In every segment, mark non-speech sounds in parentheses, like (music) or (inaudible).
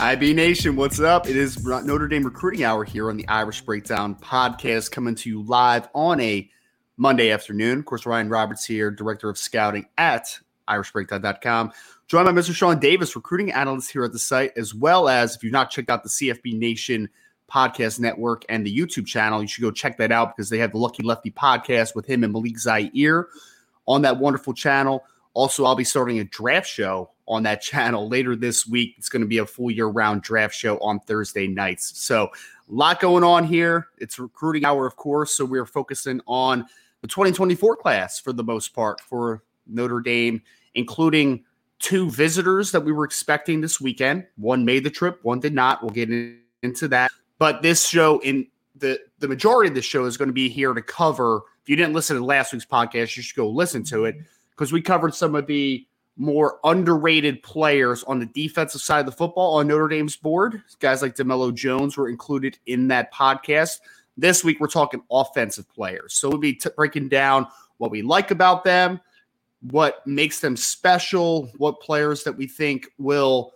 IB Nation, what's up? It is Notre Dame Recruiting Hour here on the Irish Breakdown podcast, coming to you live on a Monday afternoon. Of course, Ryan Roberts here, Director of Scouting at irishbreakdown.com. Joined by Mr. Sean Davis, recruiting analyst here at the site, as well as if you've not checked out the CFB Nation podcast network and the YouTube channel, you should go check that out because they have the Lucky Lefty podcast with him and Malik Zaire on that wonderful channel. Also, I'll be starting a draft show on that channel later this week. It's going to be a full year round draft show on Thursday nights. So, a lot going on here. It's recruiting hour, of course. So, we're focusing on the 2024 class for the most part for Notre Dame, including two visitors that we were expecting this weekend. One made the trip, one did not. We'll get into that. But this show, in the the majority of the show, is going to be here to cover. If you didn't listen to last week's podcast, you should go listen to it because we covered some of the more underrated players on the defensive side of the football on Notre Dame's board. Guys like DeMello Jones were included in that podcast. This week, we're talking offensive players. So we'll be t- breaking down what we like about them, what makes them special, what players that we think will,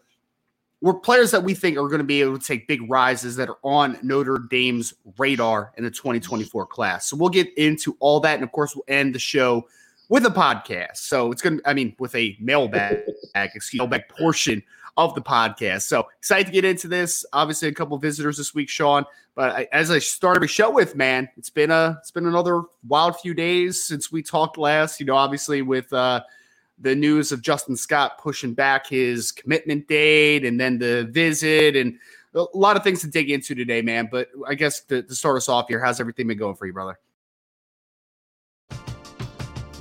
what players that we think are going to be able to take big rises that are on Notre Dame's radar in the 2024 class. So we'll get into all that. And of course, we'll end the show with a podcast. So it's going to, I mean, with a mailbag, excuse mailbag portion of the podcast. So excited to get into this. Obviously, a couple visitors this week, Sean. But I, as I started the show with, man, it's been a it's been another wild few days since we talked last. You know, obviously with uh, the news of Justin Scott pushing back his commitment date, and then the visit, and a lot of things to dig into today, man. But I guess to, to start us off here, how's everything been going for you, brother?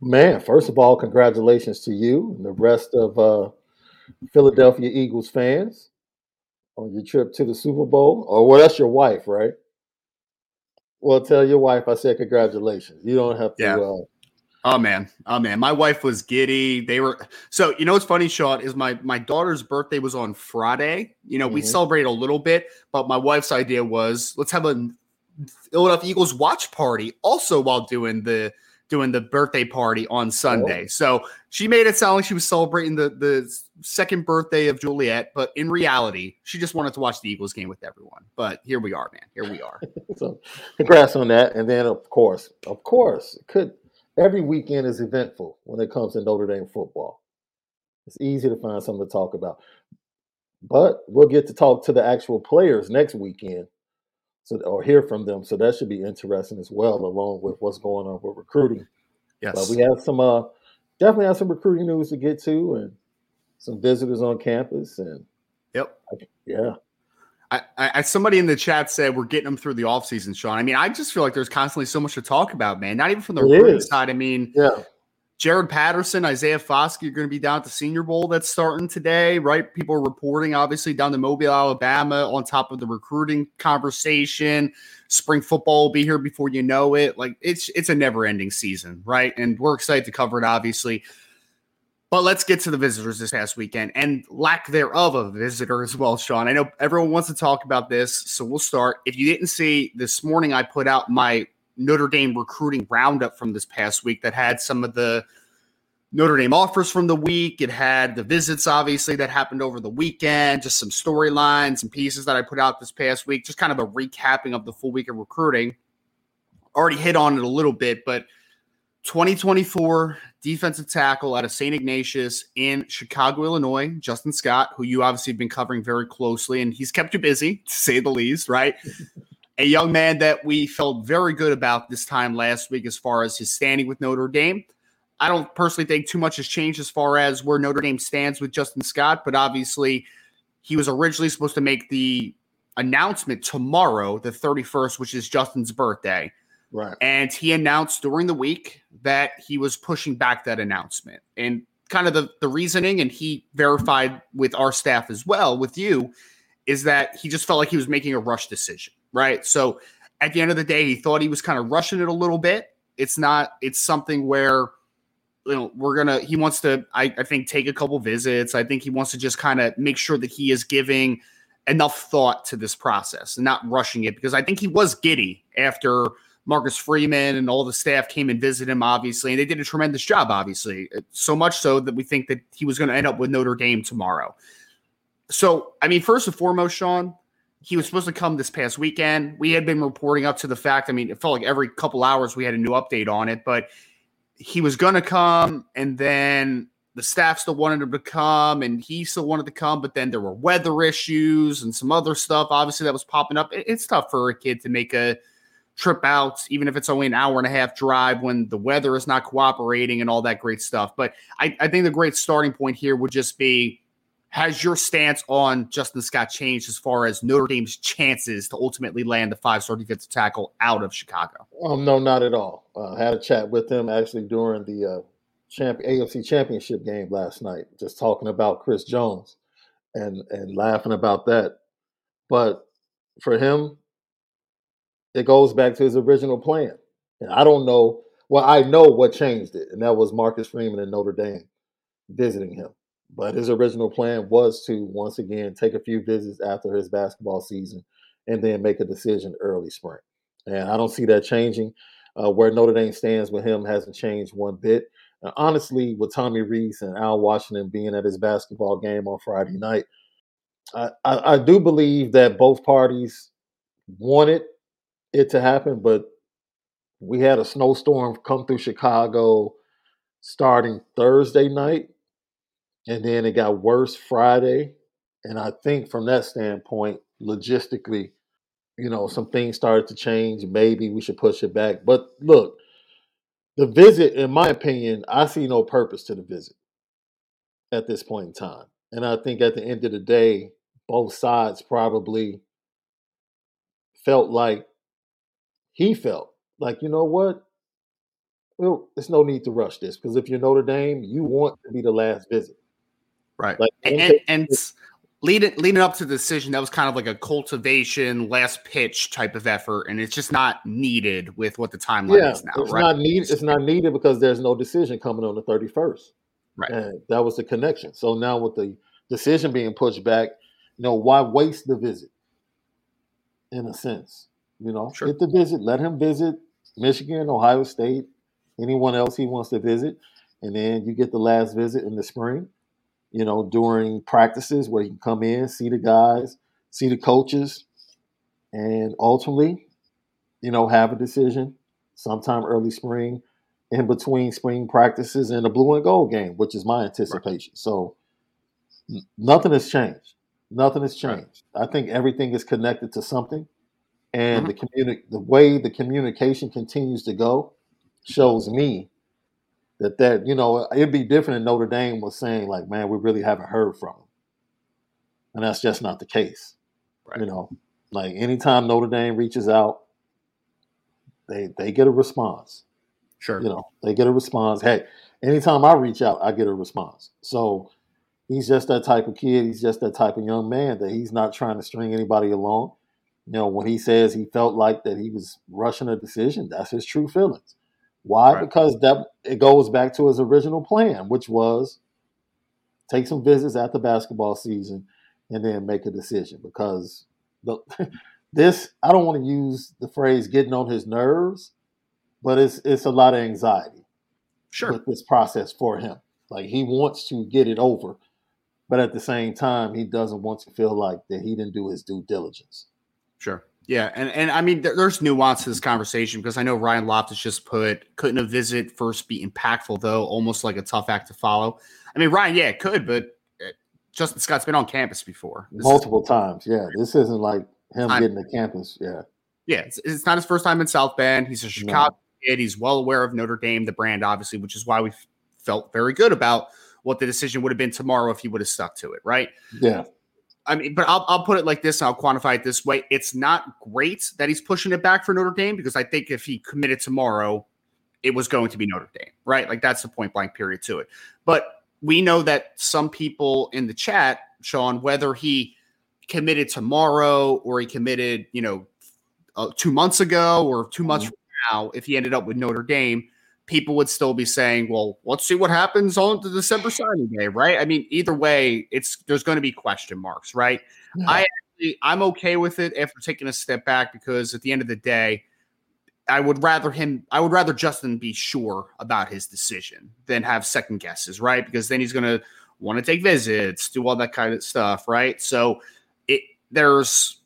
Man, first of all, congratulations to you and the rest of uh, Philadelphia Eagles fans on your trip to the Super Bowl. Or well, that's your wife, right? Well, tell your wife I said congratulations. You don't have to. Yeah. Uh, Oh man, oh man, my wife was giddy. They were so you know what's funny, Sean, is my my daughter's birthday was on Friday. You know, we Mhm. celebrate a little bit, but my wife's idea was let's have a Philadelphia Eagles watch party also while doing the doing the birthday party on oh. Sunday. So she made it sound like she was celebrating the the second birthday of Juliet, but in reality, she just wanted to watch the Eagles game with everyone. But here we are, man. Here we are. (laughs) so congrats on that. And then of course, of course, it could every weekend is eventful when it comes to Notre Dame football. It's easy to find something to talk about. But we'll get to talk to the actual players next weekend. So or hear from them. So that should be interesting as well, along with what's going on with recruiting. Yes. But we have some uh definitely have some recruiting news to get to and some visitors on campus and yep. yeah. I, I, somebody in the chat said we're getting them through the offseason, Sean. I mean, I just feel like there's constantly so much to talk about, man. Not even from the It recruiting side. I mean, Yeah. Jarrett Patterson, Isaiah Foskey are going to be down at the Senior Bowl that's starting today, right? People are reporting, obviously, down to Mobile, Alabama, on top of the recruiting conversation. Spring football will be here before you know it. Like it's it's a never ending season, right? And we're excited to cover it, obviously. But let's get to the visitors this past weekend and lack thereof of a visitor as well, Sean. I know everyone wants to talk about this, so we'll start. If you didn't see this morning, I put out my Notre Dame recruiting roundup from this past week that had some of the Notre Dame offers from the week. It had the visits, obviously, that happened over the weekend, just some storylines and pieces that I put out this past week, just kind of a recapping of the full week of recruiting. Already hit on it a little bit, but 2024 defensive tackle out of St. Ignatius in Chicago, Illinois, Justin Scott, who you obviously have been covering very closely, and he's kept you busy, (laughs) to say the least, right? A young man that we felt very good about this time last week as far as his standing with Notre Dame. I don't personally think too much has changed as far as where Notre Dame stands with Justin Scott, but obviously he was originally supposed to make the announcement tomorrow, the 31st, which is Justin's birthday. Right. And he announced during the week that he was pushing back that announcement. And kind of the, the reasoning, and he verified with our staff as well, with you, is that he just felt like he was making a rush decision, right? So at the end of the day, he thought he was kind of rushing it a little bit. It's not, it's something where, you know, we're gonna, he wants to, I, I think, take a couple visits. I think he wants to just kind of make sure that he is giving enough thought to this process and not rushing it because I think he was giddy after Marcus Freeman and all the staff came and visited him, obviously, and they did a tremendous job, obviously. So much so that we think that he was going to end up with Notre Dame tomorrow. So, I mean, first and foremost, Sean, he was supposed to come this past weekend. We had been reporting up to the fact, I mean, it felt like every couple hours we had a new update on it, but he was going to come, and then the staff still wanted him to come, and he still wanted to come, but then there were weather issues and some other stuff, obviously, that was popping up. It's tough for a kid to make a trip out, even if it's only an hour and a half drive when the weather is not cooperating and all that great stuff. But I, I think the great starting point here would just be has your stance on Justin Scott changed as far as Notre Dame's chances to ultimately land the five star defensive tackle out of Chicago? Um, no, not at all. Uh, I had a chat with him actually during the uh, champ- AFC Championship game last night, just talking about Chris Jones and and laughing about that. But for him, it goes back to his original plan. And I don't know. Well, I know what changed it, and that was Marcus Freeman and Notre Dame visiting him. But his original plan was to once again take a few visits after his basketball season and then make a decision early spring. And I don't see that changing. Uh, where Notre Dame stands with him hasn't changed one bit. Uh, honestly, with Tommy Rees and Al Washington being at his basketball game on Friday night, I, I, I do believe that both parties wanted it to happen, but we had a snowstorm come through Chicago starting Thursday night, and then it got worse Friday. And I think from that standpoint, logistically, you know, some things started to change. Maybe we should push it back. But look, the visit, in my opinion, I see no purpose to the visit at this point in time. And I think at the end of the day, both sides probably felt like he felt like, you know what? Well, there's no need to rush this because if you're Notre Dame, you want to be the last visit. Right. Like, and, and, and leading leading up to the decision, that was kind of like a cultivation, last pitch type of effort, and it's just not needed with what the timeline yeah, is now. It's right? not needed. It's not needed because there's no decision coming on the 31st. Right. And that was the connection. So now with the decision being pushed back, you know, why waste the visit? In a sense, you know, sure. get the visit, let him visit Michigan, Ohio State, anyone else he wants to visit, and then you get the last visit in the spring you know, during practices where you can come in, see the guys, see the coaches, and ultimately, you know, have a decision sometime early spring in between spring practices and the blue and gold game, which is my anticipation. Right. So nothing has changed. Nothing has changed. Right. I think everything is connected to something. And mm-hmm. the communi- the way the communication continues to go shows me that that you know it'd be different if Notre Dame was saying like, man, we really haven't heard from him, and that's just not the case. Right. You know, like anytime Notre Dame reaches out, they they get a response. Sure, you know they get a response. Hey, anytime I reach out, I get a response. So he's just that type of kid. He's just that type of young man that he's not trying to string anybody along. You know, when he says he felt like that he was rushing a decision, that's his true feelings. Why? Right. Because that it goes back to his original plan, which was take some visits at the basketball season and then make a decision. Because the, (laughs) this, I don't want to use the phrase "getting on his nerves," but it's it's a lot of anxiety. Sure. With this process for him, like he wants to get it over, but at the same time, he doesn't want to feel like that he didn't do his due diligence. Sure. Yeah, and and I mean, there, there's nuance to this conversation because I know Ryan Loftus just put couldn't a visit first be impactful though, almost like a tough act to follow. I mean, Ryan, yeah, it could, but uh, Justin Scott's been on campus before this multiple is, times. Yeah, this isn't like him getting to campus. Yeah, yeah, it's, it's, not his first time in South Bend. He's a Chicago no. kid. He's well aware of Notre Dame, the brand, obviously, which is why we felt very good about what the decision would have been tomorrow if he would have stuck to it. Right? Yeah. I mean, but I'll, I'll put it like this. I'll quantify it this way. It's not great that he's pushing it back for Notre Dame because I think if he committed tomorrow, it was going to be Notre Dame, right? Like that's the point blank period to it. But we know that some people in the chat, Sean, whether he committed tomorrow or he committed, you know, uh, two months ago or two months mm-hmm. from now, if he ended up with Notre Dame, people would still be saying, "Well, let's see what happens on the December signing day," right? I mean, either way, it's there's going to be question marks, right? Yeah. I actually, I'm okay with it after taking a step back because at the end of the day, I would rather him, I would rather Justin be sure about his decision than have second guesses, right? Because then he's going to want to take visits, do all that kind of stuff, right? So it there's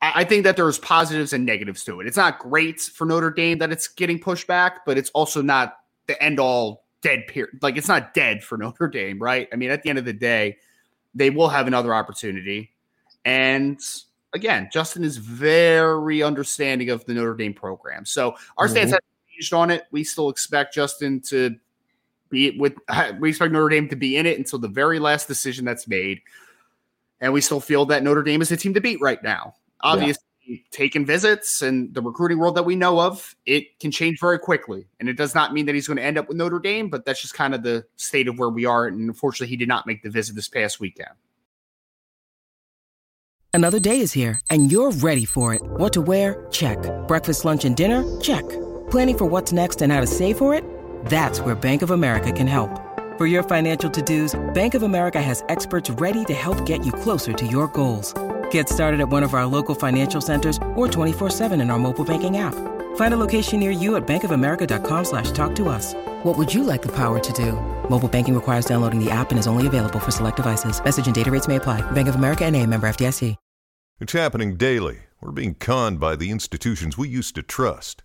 I think that there's positives and negatives to it. It's not great for Notre Dame that it's getting pushed back, but it's also not the end all dead period. Like it's not dead for (laughs) Notre Dame, right? I mean, at the end of the day, they will have another opportunity. And again, Justin is very understanding of the Notre Dame program. So our mm-hmm. stance has changed on it. We still expect Justin to be with (laughs) we expect Notre Dame to be in it until the very last decision that's made. And we still feel that Notre Dame is the team to beat right now obviously yeah. taking visits and the recruiting world that we know of, it can change very quickly. And it does not mean that he's going to end up with Notre Dame, but that's just kind of the state of where we are. And unfortunately, he did not make the visit this past weekend. Another day is here, and you're ready for it. What to wear? Check. Breakfast, lunch, and dinner? Check. Planning for what's next and how to save for it? That's where Bank of America can help. For your financial to-dos, Bank of America has experts ready to help get you closer to your goals. Get started at one of our local financial centers or 24-7 in our mobile banking app. Find a location near you at bankofamerica.com slash talk to us. What would you like the power to do? Mobile banking requires downloading the app and is only available for select devices. Message and data rates may apply. Bank of America and a member FDIC. It's happening daily. We're being conned by the institutions we used to trust.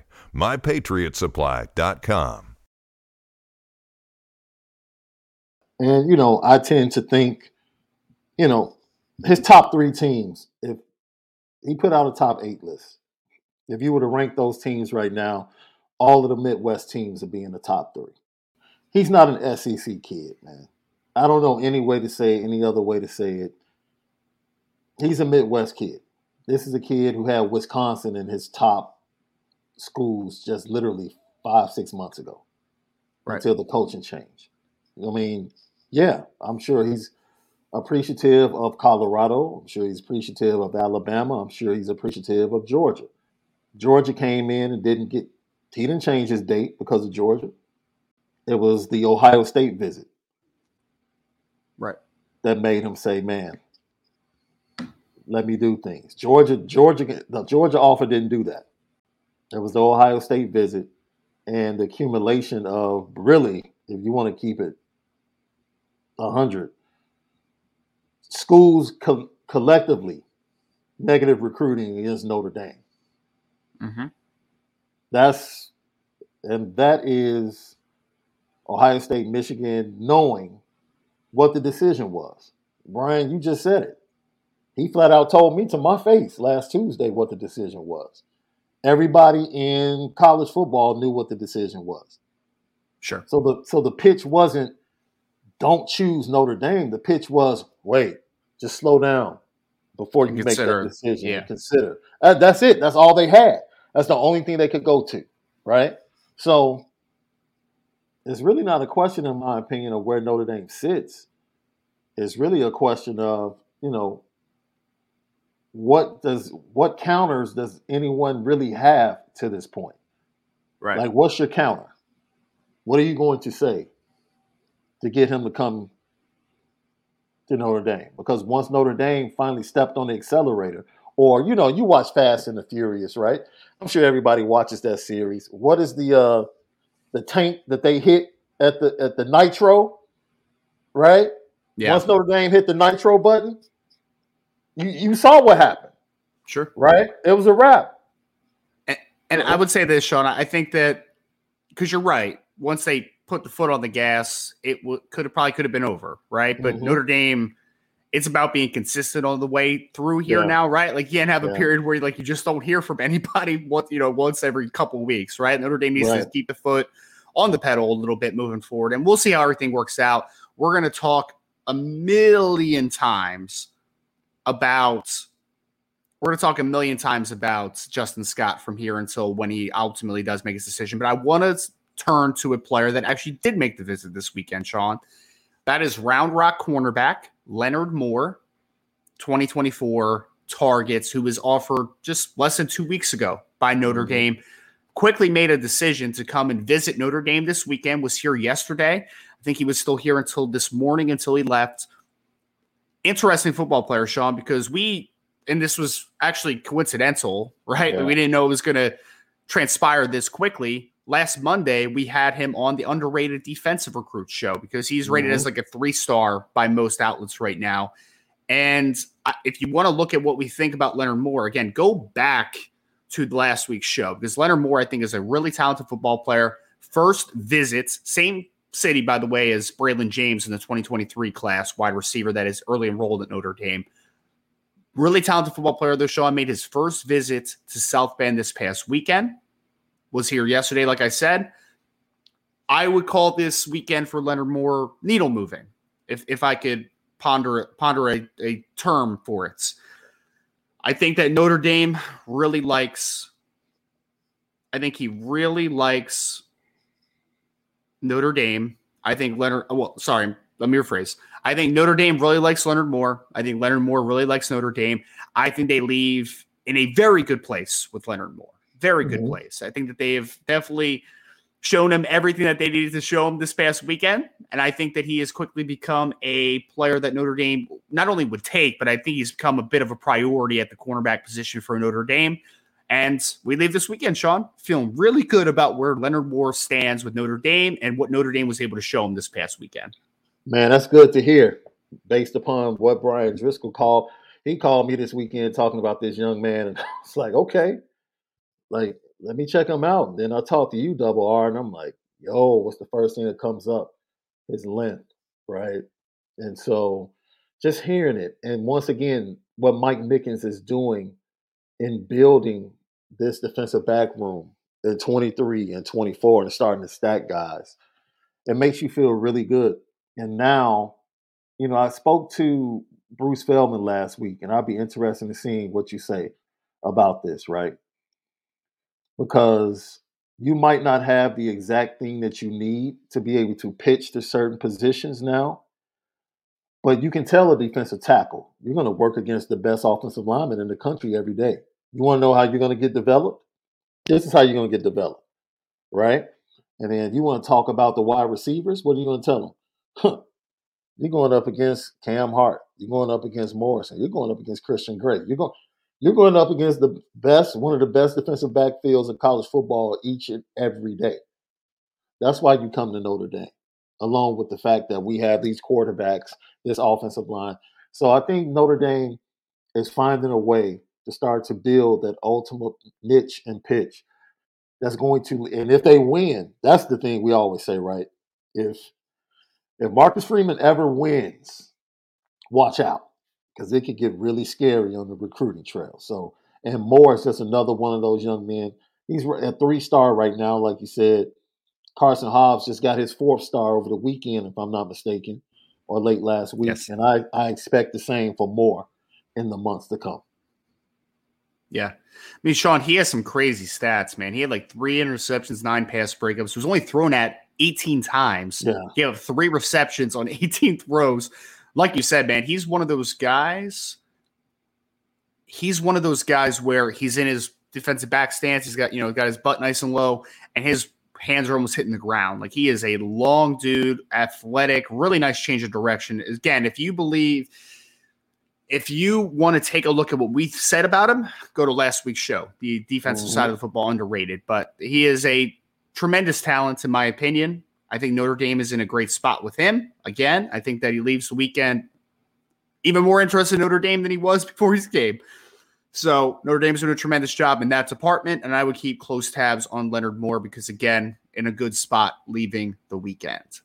mypatriotsupply.com. And, you know, I tend to think, you know, his top three teams, if he put out a top eight list, if you were to rank those teams right now, all of the Midwest teams would be in the top three. He's not an SEC kid, man. I don't know any way to say any other way to say it. He's a Midwest kid. This is a kid who had Wisconsin in his top schools just literally five, six months ago right. until the coaching change. I mean, yeah, I'm sure he's appreciative of Colorado. I'm sure he's appreciative of Alabama. I'm sure he's appreciative of Georgia. Georgia came in and didn't get, he didn't change his date because of Georgia. It was the Ohio State visit. Right. That made him say, man, let me do things. Georgia, Georgia, the Georgia offer didn't do that. There was the Ohio State visit and the accumulation of really, if you want to keep it 100, schools co- collectively negative recruiting against Notre Dame. Mm-hmm. That's, and that is Ohio State, Michigan knowing what the decision was. Brian, you just said it. He flat out told me to my face last Tuesday what the decision was everybody in college football knew what the decision was. Sure. So the so the pitch wasn't don't choose Notre Dame. The pitch was wait, just slow down before you consider, make that decision. Yeah. consider. Uh, that's it. That's all they had. That's the only thing they could go to, right? So it's really not a question, in my opinion, of where Notre Dame sits. It's really a question of you know what does what counters does anyone really have to this point? Right. Like, what's your counter? What are you going to say to get him to come to Notre Dame? Because once Notre Dame finally stepped on the accelerator, or you know, you watch Fast and the Furious, right? I'm sure everybody watches that series. What is the uh the tank that they hit at the at the nitro? Right? Yeah. Once Notre Dame hit the nitro button, you, you saw what happened. Sure. Right? It was a wrap. And, and I would say this, Sean. I think that because you're right. Once they put the foot on the gas, it w- could have probably could have been over, right? But mm-hmm. Notre Dame, it's about being consistent on the way through here yeah. now, right? Like you can't have yeah. a period where like you just don't hear from (laughs) anybody what you know once every couple weeks, right? Notre Dame needs right. to keep the foot on the pedal a little bit moving forward, and we'll see how everything works out. We're going to talk a million times about we're going to talk a million times about Justin Scott from here until when he ultimately does make his decision. But I want to turn to a player that actually did make the visit this weekend, Sean. That is Round Rock cornerback Leonard Moore, 2024 targets, who was offered just less than two weeks ago by Notre mm-hmm. Dame. Quickly made a decision to come and visit Notre Dame this weekend, was here yesterday. I think he was still here until this morning until he left interesting football player, Sean, because we, and this was actually coincidental, right? Yeah. We didn't know it was going to transpire this quickly. Last Monday, we had him on the underrated defensive recruit show because he's rated mm-hmm. as like a three star by most outlets right now. And if you want to look at what we think about Leonard Moore, again, go back to last week's show because Leonard Moore, I think, is a really talented football player. First visits, same City, by the way, is Braylon James in the 2023 class, wide receiver that is early enrolled at Notre Dame. Really talented football player, though. Sean made his first visit to South Bend this past weekend. Was here yesterday, like I said. I would call this weekend for Leonard Moore needle moving, if if I could ponder ponder a, a term for it. I think that Notre Dame really likes. I think he really likes Notre Dame. I think Leonard. Well, sorry, let me rephrase. I think Notre Dame really likes Leonard Moore. I think Leonard Moore really likes Notre Dame. I think they leave in a very good place with Leonard Moore. very good mm-hmm. place. I think that they have definitely shown him everything that they needed to show him this past weekend. And I think that he has quickly become a player that Notre Dame not only would take, but I think he's become a bit of a priority at the cornerback position for Notre Dame. And we leave this weekend, Sean, feeling really good about where Leonard Moore stands with Notre Dame and what Notre Dame was able to show him this past weekend. Man, that's good to hear. Based upon what Brian Driscoll called, he called me this weekend talking about this young man, and (laughs) it's like, okay, like let me check him out. And then I talk to you, Double R, and I'm like, yo, what's the first thing that comes up? His length, right? And so just hearing it, and once again, what Mike Mickens is doing in building this defensive back room in 23 and 24 and starting to stack guys, it makes you feel really good. And now, you know, I spoke to Bruce Feldman last week, and I'll be interested in seeing what you say about this, right? Because you might not have the exact thing that you need to be able to pitch to certain positions now, but you can tell a defensive tackle you're going to work against the best offensive lineman in the country every day. You want to know how you're going to get developed? This is how you're going to get developed, right? And then you want to talk about the wide receivers. What are you going to tell them? Huh, you're going up against Cam Hart. You're going up against Morrison. You're going up against Christian Gray. You're going you're going up against the best, one of the best defensive backfields in college football each and every day. That's why you come to Notre Dame, along with the fact that we have these quarterbacks, this offensive line. So I think Notre Dame is finding a way to start to build that ultimate niche and pitch that's going to and if they win that's the thing we always say right? If if marcus freeman ever wins watch out because it could get really scary on the recruiting trail. So and moore is just another one of those young men. He's a three star right now like you said. Karson Hobbs just got his fourth star over the weekend if i'm not mistaken or late last week yes. and I, I expect the same for Moore in the months to come yeah. I mean, Sean, he has some crazy stats, man. He had like three interceptions, nine pass breakups. He was only thrown at 18 times. Yeah. He had three receptions on (laughs) 18 throws. Like you said, man, he's one of those guys. He's one of those guys where he's in his defensive back stance. He's got, you know, got his butt nice and low, and his hands are almost hitting the ground. Like he is a long dude, athletic, really nice change of direction. Again, if you believe – if you want to take a look at what we said about him, go to last week's show. The defensive mm-hmm. side of the football underrated, but he is a tremendous talent in my opinion. I think Notre Dame is in a great spot with him. Again, I think that he leaves the weekend even more interested in Notre Dame than he was before his game. So Notre Dame's doing a tremendous job in that department, and I would keep close tabs on Leonard Moore because again, in a good spot leaving the weekend.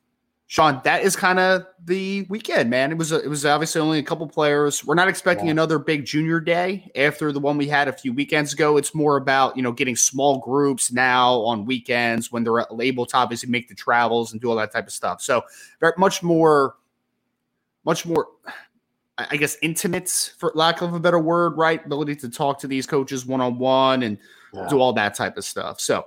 Sean, that is kind of the weekend, man. It was a, it was obviously only a couple players. We're not expecting yeah. another big junior day after the one we had a few weekends ago. It's more about you know getting small groups now on weekends when they're able to obviously make the travels and do all that type of stuff. So very much more, much more, I guess, intimate for lack of a better word, right? Ability to talk to these coaches one on one and yeah. do all that type of stuff. So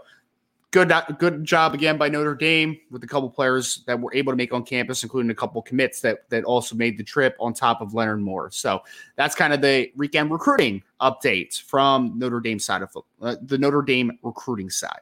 good good job again by Notre Dame with a couple players that were able to make on campus, including a couple commits that that also made the trip on top of Leonard Moore. So that's kind of the weekend recruiting update from Notre Dame side of uh, the Notre Dame recruiting side.